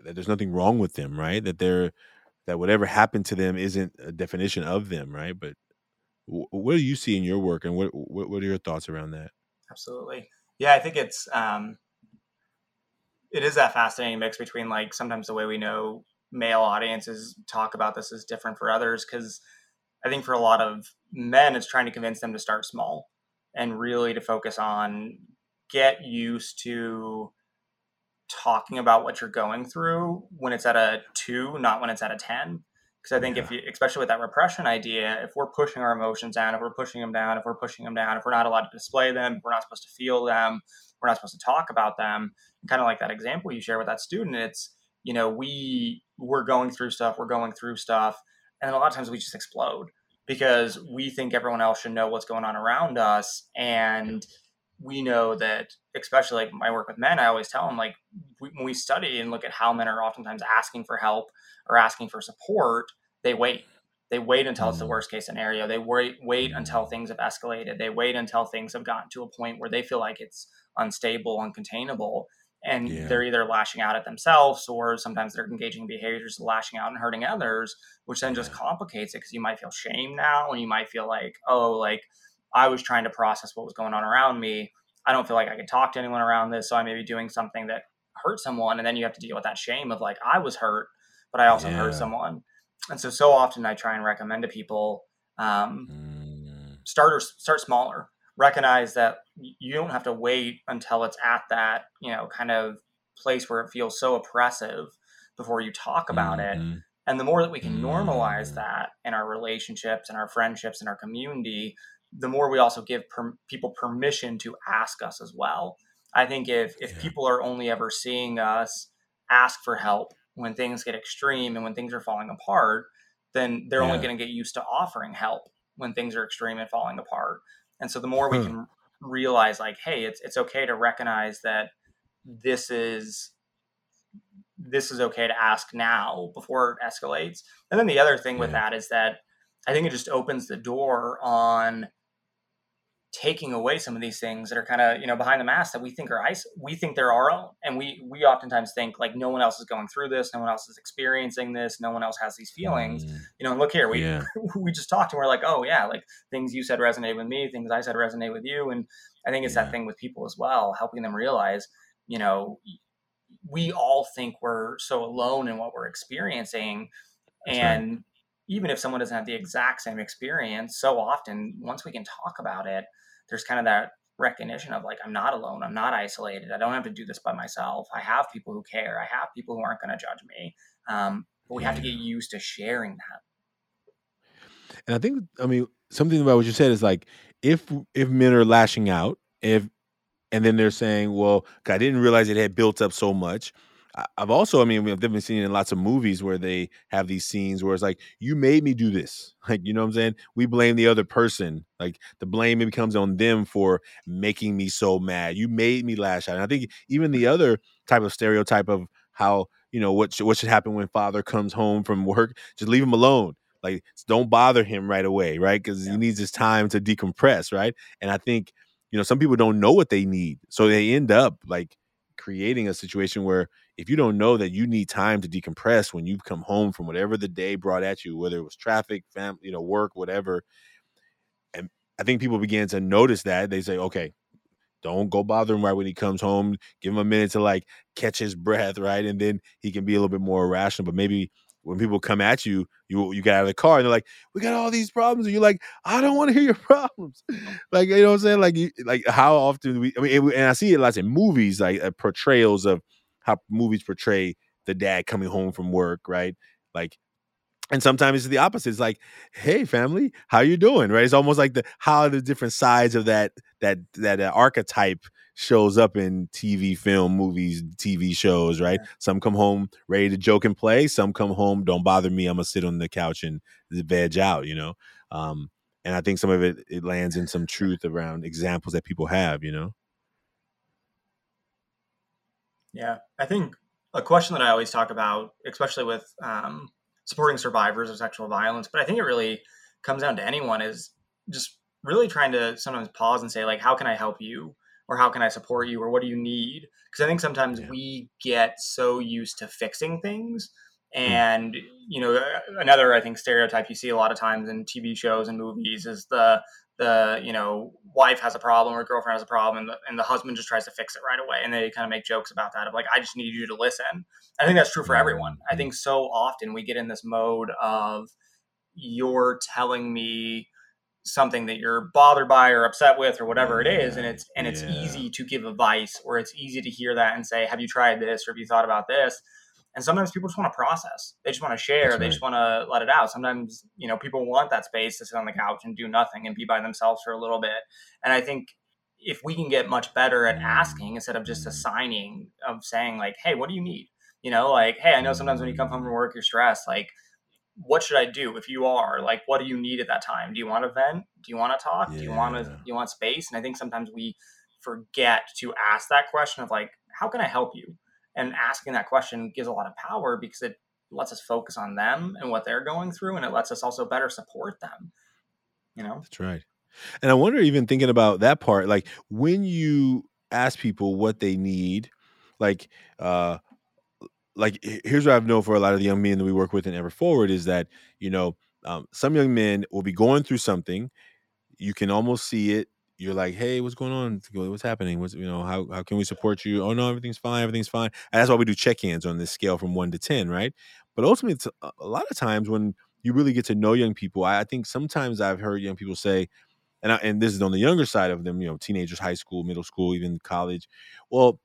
that there's nothing wrong with them, right? That they're that whatever happened to them isn't a definition of them, right? But w- what do you see in your work, and what, what what are your thoughts around that? Absolutely, yeah. I think it's um, it is that fascinating mix between like sometimes the way we know male audiences talk about this is different for others because I think for a lot of men, it's trying to convince them to start small and really to focus on get used to talking about what you're going through when it's at a two, not when it's at a 10. Because I think yeah. if you, especially with that repression idea, if we're pushing our emotions down, if we're pushing them down, if we're pushing them down, if we're not allowed to display them, if we're not supposed to feel them, we're not supposed to talk about them. Kind of like that example you share with that student, it's you know we we're going through stuff, we're going through stuff, and a lot of times we just explode because we think everyone else should know what's going on around us, and we know that especially like my work with men, I always tell them like we, when we study and look at how men are oftentimes asking for help or asking for support, they wait. They wait until it's the mm. worst case scenario. They wait wait until things have escalated. They wait until things have gotten to a point where they feel like it's unstable, uncontainable, and yeah. they're either lashing out at themselves or sometimes they're engaging in behaviors lashing out and hurting others, which then just complicates it because you might feel shame now and you might feel like, oh, like I was trying to process what was going on around me. I don't feel like I can talk to anyone around this, so I may be doing something that hurt someone, and then you have to deal with that shame of like I was hurt, but I also yeah. hurt someone. And so, so often I try and recommend to people um, mm. start or start smaller recognize that you don't have to wait until it's at that you know kind of place where it feels so oppressive before you talk about mm-hmm. it and the more that we can normalize mm-hmm. that in our relationships and our friendships and our community the more we also give per- people permission to ask us as well i think if if yeah. people are only ever seeing us ask for help when things get extreme and when things are falling apart then they're yeah. only going to get used to offering help when things are extreme and falling apart and so the more we can realize like, hey, it's it's okay to recognize that this is this is okay to ask now before it escalates. And then the other thing with that is that I think it just opens the door on taking away some of these things that are kind of you know behind the mask that we think are ice we think they're our own and we we oftentimes think like no one else is going through this no one else is experiencing this no one else has these feelings mm. you know and look here we yeah. (laughs) we just talked and we're like oh yeah like things you said resonate with me things i said resonate with you and i think it's yeah. that thing with people as well helping them realize you know we all think we're so alone in what we're experiencing That's and right. even if someone doesn't have the exact same experience so often once we can talk about it there's kind of that recognition of like i'm not alone i'm not isolated i don't have to do this by myself i have people who care i have people who aren't going to judge me um, but we have to get used to sharing that. And i think i mean something about what you said is like if if men are lashing out if and then they're saying well i didn't realize it had built up so much I've also, I mean, we've definitely seen in lots of movies where they have these scenes where it's like, you made me do this. (laughs) Like, you know what I'm saying? We blame the other person. Like the blame becomes on them for making me so mad. You made me lash out. And I think even the other type of stereotype of how, you know, what should, what should happen when father comes home from work, just leave him alone. Like, don't bother him right away, right? Because yeah. he needs his time to decompress, right? And I think, you know, some people don't know what they need. So they end up like creating a situation where if you don't know that you need time to decompress when you come home from whatever the day brought at you, whether it was traffic, family, you know, work, whatever, and I think people began to notice that they say, okay, don't go bother him right when he comes home. Give him a minute to like catch his breath, right, and then he can be a little bit more rational. But maybe when people come at you, you you get out of the car and they're like, "We got all these problems," and you're like, "I don't want to hear your (laughs) problems." like you know what I'm saying? Like you, like how often we? I mean, and I see it lots in movies, like uh, portrayals of how movies portray the dad coming home from work, right? Like and sometimes it's the opposite. It's like hey family how you doing? Right? It's almost like the how the different sides of that that that uh, archetype shows up in tv film movies tv shows right? Yeah. some come home ready to joke and play. Some come home don't bother me. I'm gonna sit on the couch and veg out you know? Um and i think some of it it lands in some truth around examples that people have you know yeah i think a question that i always talk about especially with um supporting survivors of sexual violence. But I think it really comes down to anyone is just really trying to sometimes pause and say like, how can I help you? Or how can I support you? Or what do you need? Because I think sometimes yeah. we get so used to fixing things. Hmm. And, you know, another, I think, stereotype you see a lot of times in TV shows and movies is the the you know wife has a problem or girlfriend has a problem and the, and the husband just tries to fix it right away and they kind of make jokes about that of like i just need you to listen. I think that's true for everyone. I mm-hmm. think so often we get in this mode of you're telling me something that you're bothered by or upset with or whatever it is and it's and it's yeah. easy to give advice or it's easy to hear that and say have you tried this or have you thought about this And sometimes people just want to process. They just want to share. They just want to let it out. Sometimes, you know, people want that space to sit on the couch and do nothing and be by themselves for a little bit. And I think if we can get much better at asking mm. instead of just mm. assigning of saying like, hey, what do you need? You know, like, hey, I know sometimes when you come home from work, you're stressed. Like, what should I do if you are? Like, what do you need at that time? Do you want to vent? Do you want to talk? Yeah. Do you want to? Do you want space? And I think sometimes we forget to ask that question of like, how can I help you? And asking that question gives a lot of power because it lets us focus on them and what they're going through, and it lets us also better support them. You know, that's right. And I wonder, even thinking about that part, like when you ask people what they need, like uh like here's what I've known for a lot of the young men that we work with in Ever Forward is that you know um, some young men will be going through something, you can almost see it. You're like, hey, what's going on? What's happening? What's you know how how can we support you? Oh no, everything's fine, everything's fine. And that's why we do check-ins on this scale from one to ten, right? But ultimately, uh, a lot of times when you really get to know young people, I, I think sometimes I've heard young people say, and I, and this is on the younger side of them, you know, teenagers, high school, middle school, even college. Well,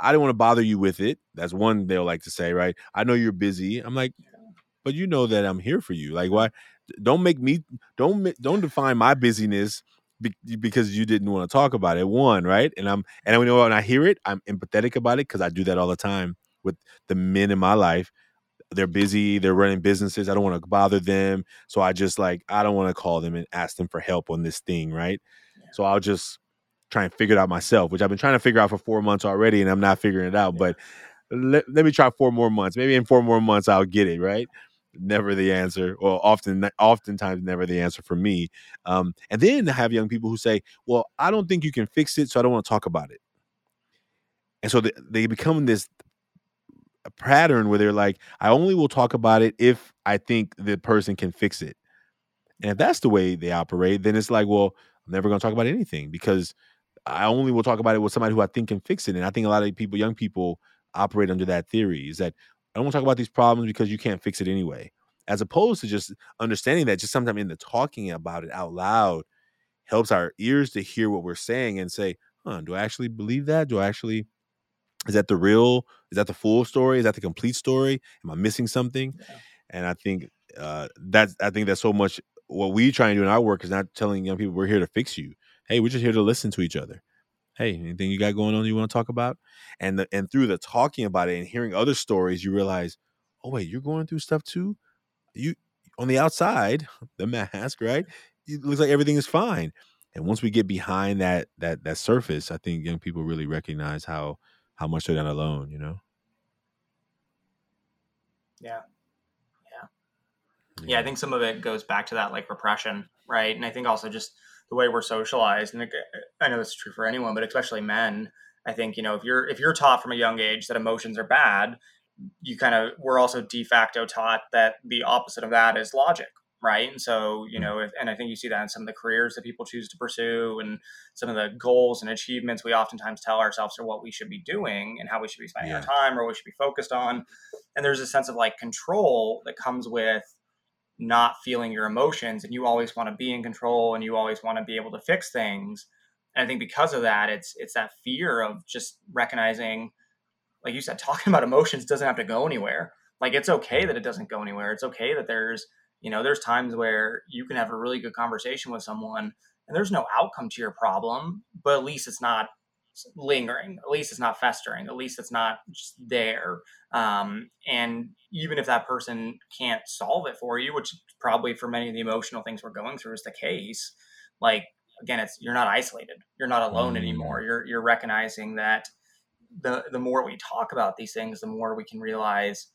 I don't want to bother you with it. That's one they'll like to say, right? I know you're busy. I'm like, but you know that I'm here for you. Like, why? Don't make me don't don't define my busyness because you didn't want to talk about it. One, right? And I'm and I know when I hear it, I'm empathetic about it because I do that all the time with the men in my life. They're busy. They're running businesses. I don't want to bother them, so I just like I don't want to call them and ask them for help on this thing, right? Yeah. So I'll just try and figure it out myself, which I've been trying to figure out for four months already, and I'm not figuring it out. Yeah. But let, let me try four more months. Maybe in four more months I'll get it right. Never the answer, or often, oftentimes never the answer for me. Um, and then I have young people who say, "Well, I don't think you can fix it, so I don't want to talk about it." And so they, they become this pattern where they're like, "I only will talk about it if I think the person can fix it." And if that's the way they operate, then it's like, well, I'm never going to talk about anything because I only will talk about it with somebody who I think can fix it. And I think a lot of people, young people, operate under that theory is that I don't want to talk about these problems because you can't fix it anyway. As opposed to just understanding that just sometimes in the talking about it out loud helps our ears to hear what we're saying and say, huh, do I actually believe that? Do I actually is that the real is that the full story? Is that the complete story? Am I missing something? Yeah. And I think uh that's I think that's so much what we try and do in our work is not telling young people we're here to fix you hey, we're just here to listen to each other. Hey, anything you got going on you want to talk about? And the, and through the talking about it and hearing other stories, you realize, oh wait, you're going through stuff too. You on the outside, (laughs) the mask, right? It looks like everything is fine. And once we get behind that that that surface, I think young people really recognize how how much they're not alone. You know. Yeah. yeah. Yeah. I think some of it goes back to that like repression, right? And I think also just the way we're socialized, and I know this is true for anyone, but especially men. I think you know if you're if you're taught from a young age that emotions are bad, you kind of we're also de facto taught that the opposite of that is logic, right? And so you mm. know, if, and I think you see that in some of the careers that people choose to pursue, and some of the goals and achievements we oftentimes tell ourselves are what we should be doing and how we should be spending yeah. our time or what we should be focused on. And there's a sense of like control that comes with not feeling your emotions and you always want to be in control and you always want to be able to fix things. And i think because of that it's it's that fear of just recognizing like you said (laughs) talking about emotions doesn't have to go anywhere. Like it's okay that it doesn't go anywhere. It's okay that there's you know there's times where you can have a really good conversation with someone and there's no outcome to your problem but at least it's not lingering. At least it's not festering. At least it's not just there. Um, and even if that person can't solve it for you, which probably for many of the emotional things we're going through is the case, like again, it's you're not isolated. You're not alone mm. anymore. You're you're recognizing that the the more we talk about these things, the more we can realize,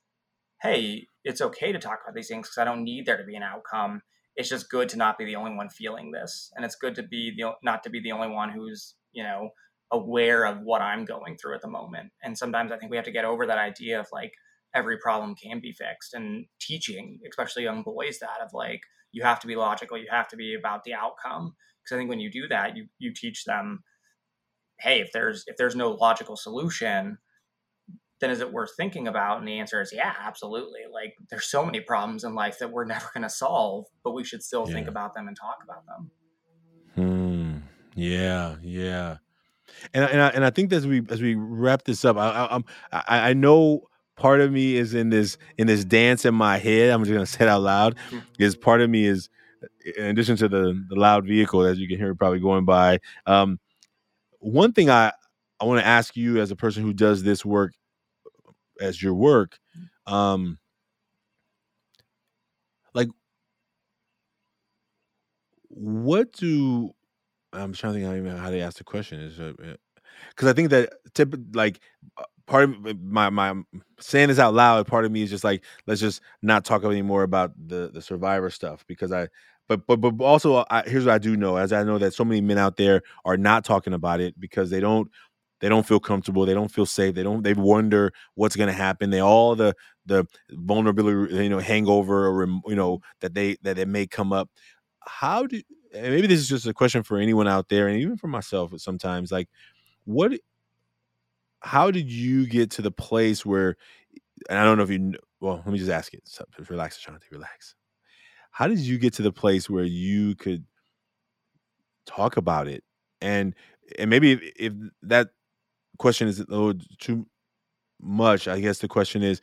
hey, it's okay to talk about these things because I don't need there to be an outcome. It's just good to not be the only one feeling this, and it's good to be the not to be the only one who's you know aware of what I'm going through at the moment. And sometimes I think we have to get over that idea of like every problem can be fixed and teaching, especially young boys, that of like you have to be logical, you have to be about the outcome. Because I think when you do that, you you teach them, hey, if there's if there's no logical solution, then is it worth thinking about? And the answer is yeah, absolutely. Like there's so many problems in life that we're (laughs) never going to solve, but we should still yeah. think about them and talk about them. Hmm. Yeah. Yeah and and I, and I think as we as we wrap this up, I, I, I, I know part of me is in this in this dance in my head. I'm just gonna say it out loud. Hmm. Is part of me is in addition to the the loud vehicle as you can hear probably going by. Um, one thing I I want to ask you as a person who does this work as your work, um, like what do I'm trying to think how, how they ask the question is because uh, I think that tip like uh, part of my my saying this out loud part of me is just like let's just not talk anymore about the the survivor stuff because I but but but also I, here's what I do know as I know that so many men out there are not talking about it because they don't they don't feel comfortable they don't feel safe they don't they wonder what's going to happen they all the the vulnerability you know hangover or you know that they that it may come up. How do maybe this is just a question for anyone out there and even for myself sometimes like what how did you get to the place where and i don't know if you well let me just ask it relax ashanti relax. How did you get to the place where you could talk about it? And and maybe if, if that question is a little too much i guess the question is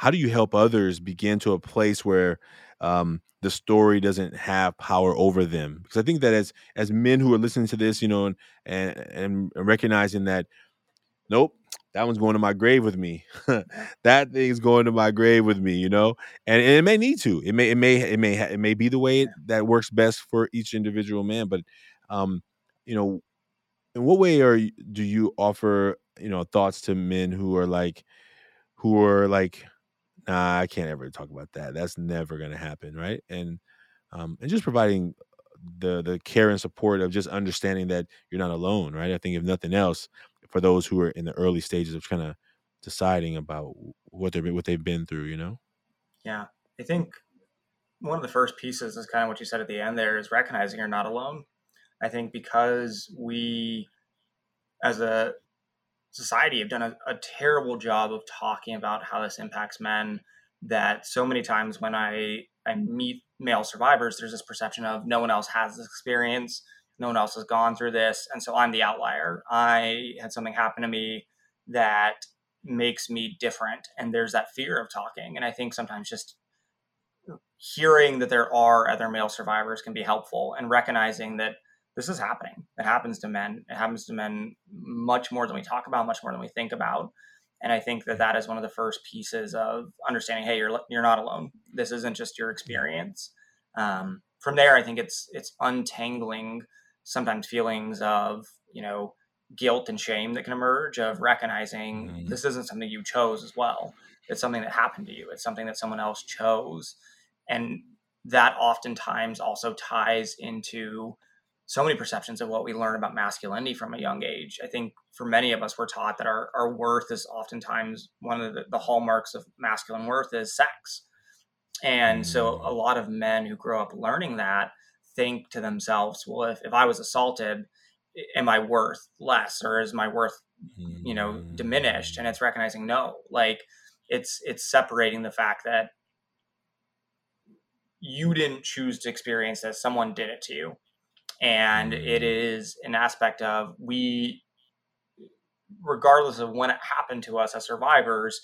how do you help others begin to a place where um, the story doesn't have power over them? Because i think that as as men who are listening to this you know and and, and recognizing that nope that one's going to my grave with me. (laughs) That thing's going to my grave with me you know? And, and, it may need to. It may it may it may it may be the way that works best for each individual man but um you know in what way are do you offer you know thoughts to men who are like who are like nah i can't ever talk about that that's never going to happen right? And um and just providing the the care and support of just understanding that you're not alone right? I think if nothing else for those who are in the early stages of kind of deciding about what they're what they've been through you know? Yeah i think one of the first pieces is kind of what you said at the end there is recognizing you're not alone. I think because we as a society have done a, a terrible job of talking about how this impacts men that so many times when i i meet male survivors there's this perception of no one else has this experience no one else has gone through this and so i'm the outlier. I had something happen to me that makes me different and there's that fear of talking and i think sometimes just hearing that there are other male survivors can be helpful and recognizing that this is happening. It happens to men. It happens to men much more than we talk about much more than we think about. And i think that that is one of the first pieces of understanding hey you're you're not alone. This isn't just your experience. Um, from there i think it's it's untangling sometimes feelings of you know guilt and shame that can emerge of recognizing mm-hmm. this isn't something you chose as well. It's something that happened to you. It's something that someone else chose. And that oftentimes also ties into so many perceptions of what we learn about masculinity from a young age i think for many of us we're taught that our, our worth is oftentimes one of the, the hallmarks of masculine worth is sex and so mm. a lot of men who grow up learning that think to themselves, well, if, if I was assaulted, am I worth less or is my worth, you know, diminished? And it's recognizing no, like it's it's separating the fact that you didn't choose to experience this, someone did it to you. And it mm. an aspect of we, regardless of when it happened to us as survivors,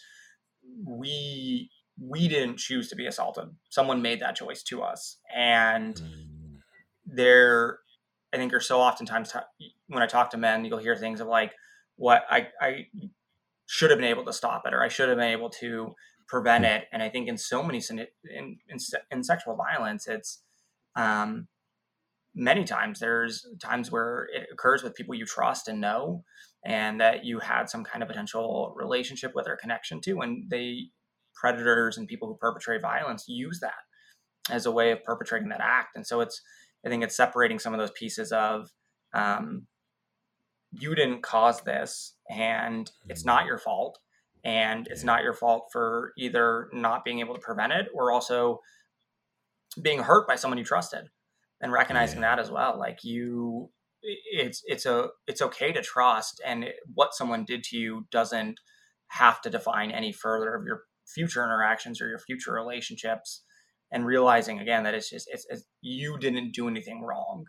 we we didn't choose to be assaulted. Someone made that choice to us. And mm there i think are so oftentimes t- when i talk to men you'll hear things of like what i i should have been able to stop it or i should have been able to prevent it and i think in so many in, in, in sexual violence it's um, many times there's times where it occurs with people you trust and know and that you had some kind of potential relationship with or connection to and they predators and people who perpetrate violence use that as a way of perpetrating that act and so it's I think it's separating some of those pieces of um, you didn't cause this and it's not mm-hmm. your fault. And it's not your fault for either not being able to prevent it or also being hurt by someone you trusted and recognizing yeah. that as well. Like you, it's, it's a, it's okay to trust and what someone did to you doesn't have to define any further of your future interactions or your future relationships and realizing again that it's just it's, it's you didn't do anything wrong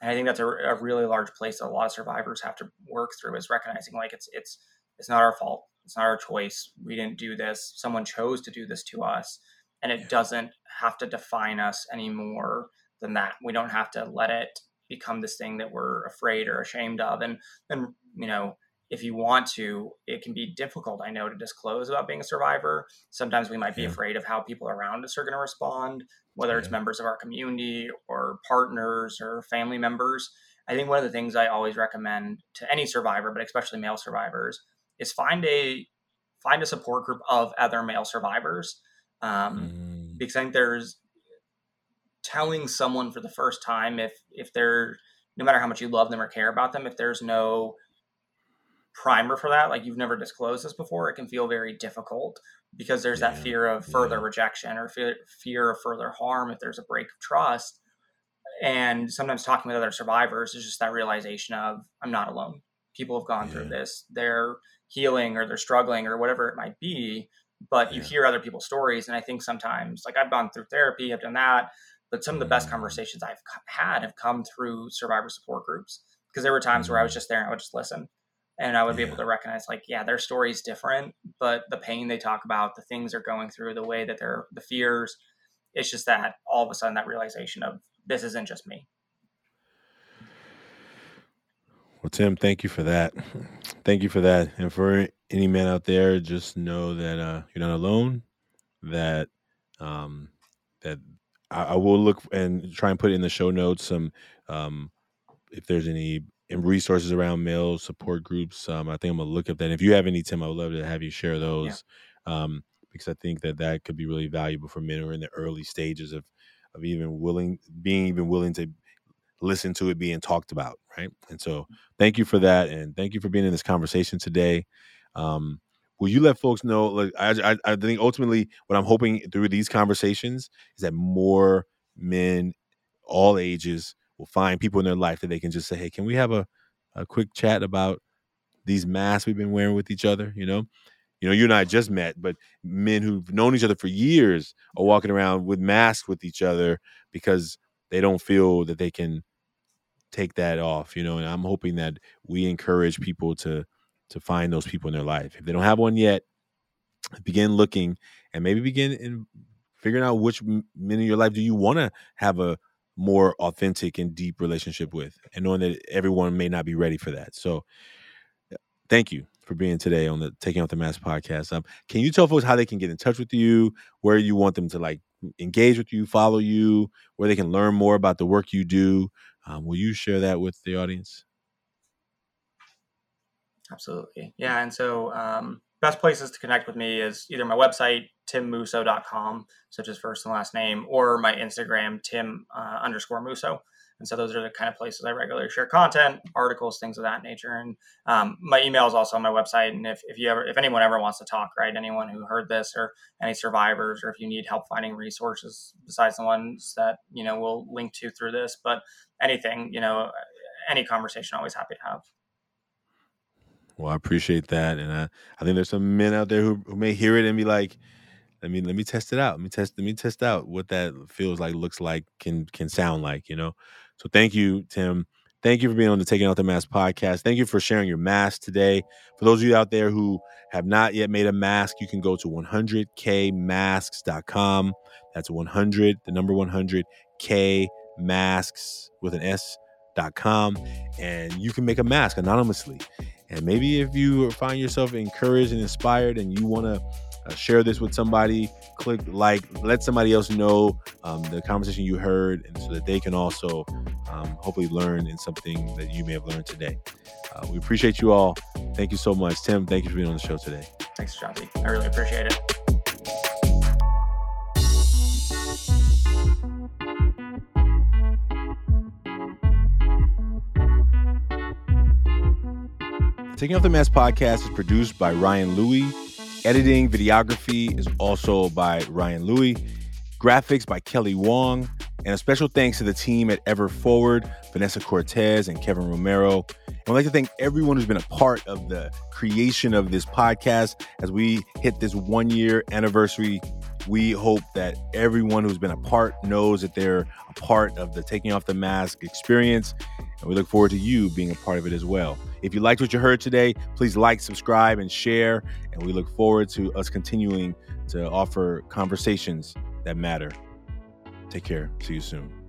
and i think that's a, a, really large place that a lot of survivors have to work through is recognizing like it's it's it's not our fault It's not our choice. We didn't do this. Someone chose to do this to us. And it doesn't have to define us any more than that. We don't have to let it become this thing that we're afraid or ashamed of. And then, you know, if you want to, it can be difficult, I know, to disclose about being a survivor. Sometimes we might be yeah. afraid of how people around us are going to respond, whether yeah. it's members of our community or partners or family members. I think one of the things I always recommend to any survivor, but especially male survivors, is find a find a support group of other male survivors. Um, mm. Because I think there's telling someone for the first time if if they're no matter how much you love them or care about them, if there's no primer for that, like you've never disclosed this before, it can feel very difficult because there's yeah, that fear of further yeah. rejection or fear, fear of further harm if there's a break of trust. And sometimes talking with other survivors is just that realization of I'm not alone. People have gone yeah. through this. They're healing or they're struggling or whatever it might be. But you hear other people's stories. And I think sometimes, like I've gone through therapy, I've done that. But some of the best mm. conversations I've had have come through survivor support groups because there were times where I was mm. just there and I would just listen and I would be able to recognize like, yeah, their story is different, but the pain they talk about, the things they're going through, the way that they're the fears, it's just that all of a sudden that realization of this isn't just me. Well, Tim, thank you for that. Thank you for that. And for any man out there, just know that uh, you're not alone. That um, that I, I, will look and try and put in the show notes some um, if there's any resources around male support groups. Um, I think I'm gonna look at that. And if you have any, Tim, I would love to have you share those yeah. um, because I think that that could be really valuable for men who are in the early stages of of even willing, being even willing to listen to it being talked about, right? And so, thank you for that, and thank you for being in this conversation today. Um, will you let folks know? Like, I, I, I think ultimately, what I'm hoping through these conversations is that more men, all ages, will find people in their life that they can just say, "Hey, can we have a a quick chat about these masks we've been wearing with each other?" You know, you know, you and I just met, but men who've known each other for years are walking around with masks with each other because they don't feel that they can take that off. You know, and I'm hoping that we encourage people to to find those people in their life. If they don't have one yet, begin looking and maybe begin in figuring out which men in your life do you want to have a more authentic and deep relationship with and knowing that everyone may not be ready for that. So thank you for being today on the taking off the mask podcast. Um, can you tell folks how they can get in touch with you where you want them to like engage with you follow you where they can learn more about the work you do? Um, will you share that with the audience absolutely yeah and so um, best places to connect with me is either my website, timmousseau.com, such as first and last name, or my Instagram, tim uh, underscore mousseau. And so those are the kind of places I regularly share content, articles, things of that nature. And um, my email is also on my website. And if, if you ever, if anyone ever wants to talk, right, anyone who heard this or any survivors, or if you need help finding resources besides the ones that, you know, we'll link to through this, but anything, you know, any conversation, always happy to have. Well, I appreciate that, and I, I think there's some men out there who, who may hear it and be like, "Let me let me test it out. Let me test let me test out what that feels like, looks like, can can sound like." You know. So thank you, Tim. Thank you for being on the Taking Out the Mask podcast. Thank you for sharing your mask today. For those of you out there who have not yet made a mask, you can go to 100kmasks.com. That's 100, the number 100k masks with an S dot com, and you can make a mask anonymously. And maybe if you find yourself encouraged and inspired and you want to uh, share this with somebody, click like, let somebody else know um, the conversation you heard, and so that they can also um, hopefully learn in something that you may have learned today. Uh, we appreciate you all. Thank you so much. Tim, thank you for being on the show today. Thanks, Ashanti. I really appreciate it. Taking Off the Mask podcast is produced by Ryan Louie. Editing, videography is also by Ryan Louie. Graphics by Kelly Wong. And a special thanks to the team at Ever Forward, Vanessa Cortez and Kevin Romero. And I'd like to thank everyone who's been a part of the creation of this podcast as we hit this one year anniversary. We hope that everyone who's been a part knows that they're a part of the Taking Off the Mask experience. And we look forward to you being a part of it as well. If you liked what you heard today, please like, subscribe, and share. And we look forward to us continuing to offer conversations that matter. Take care. See you soon.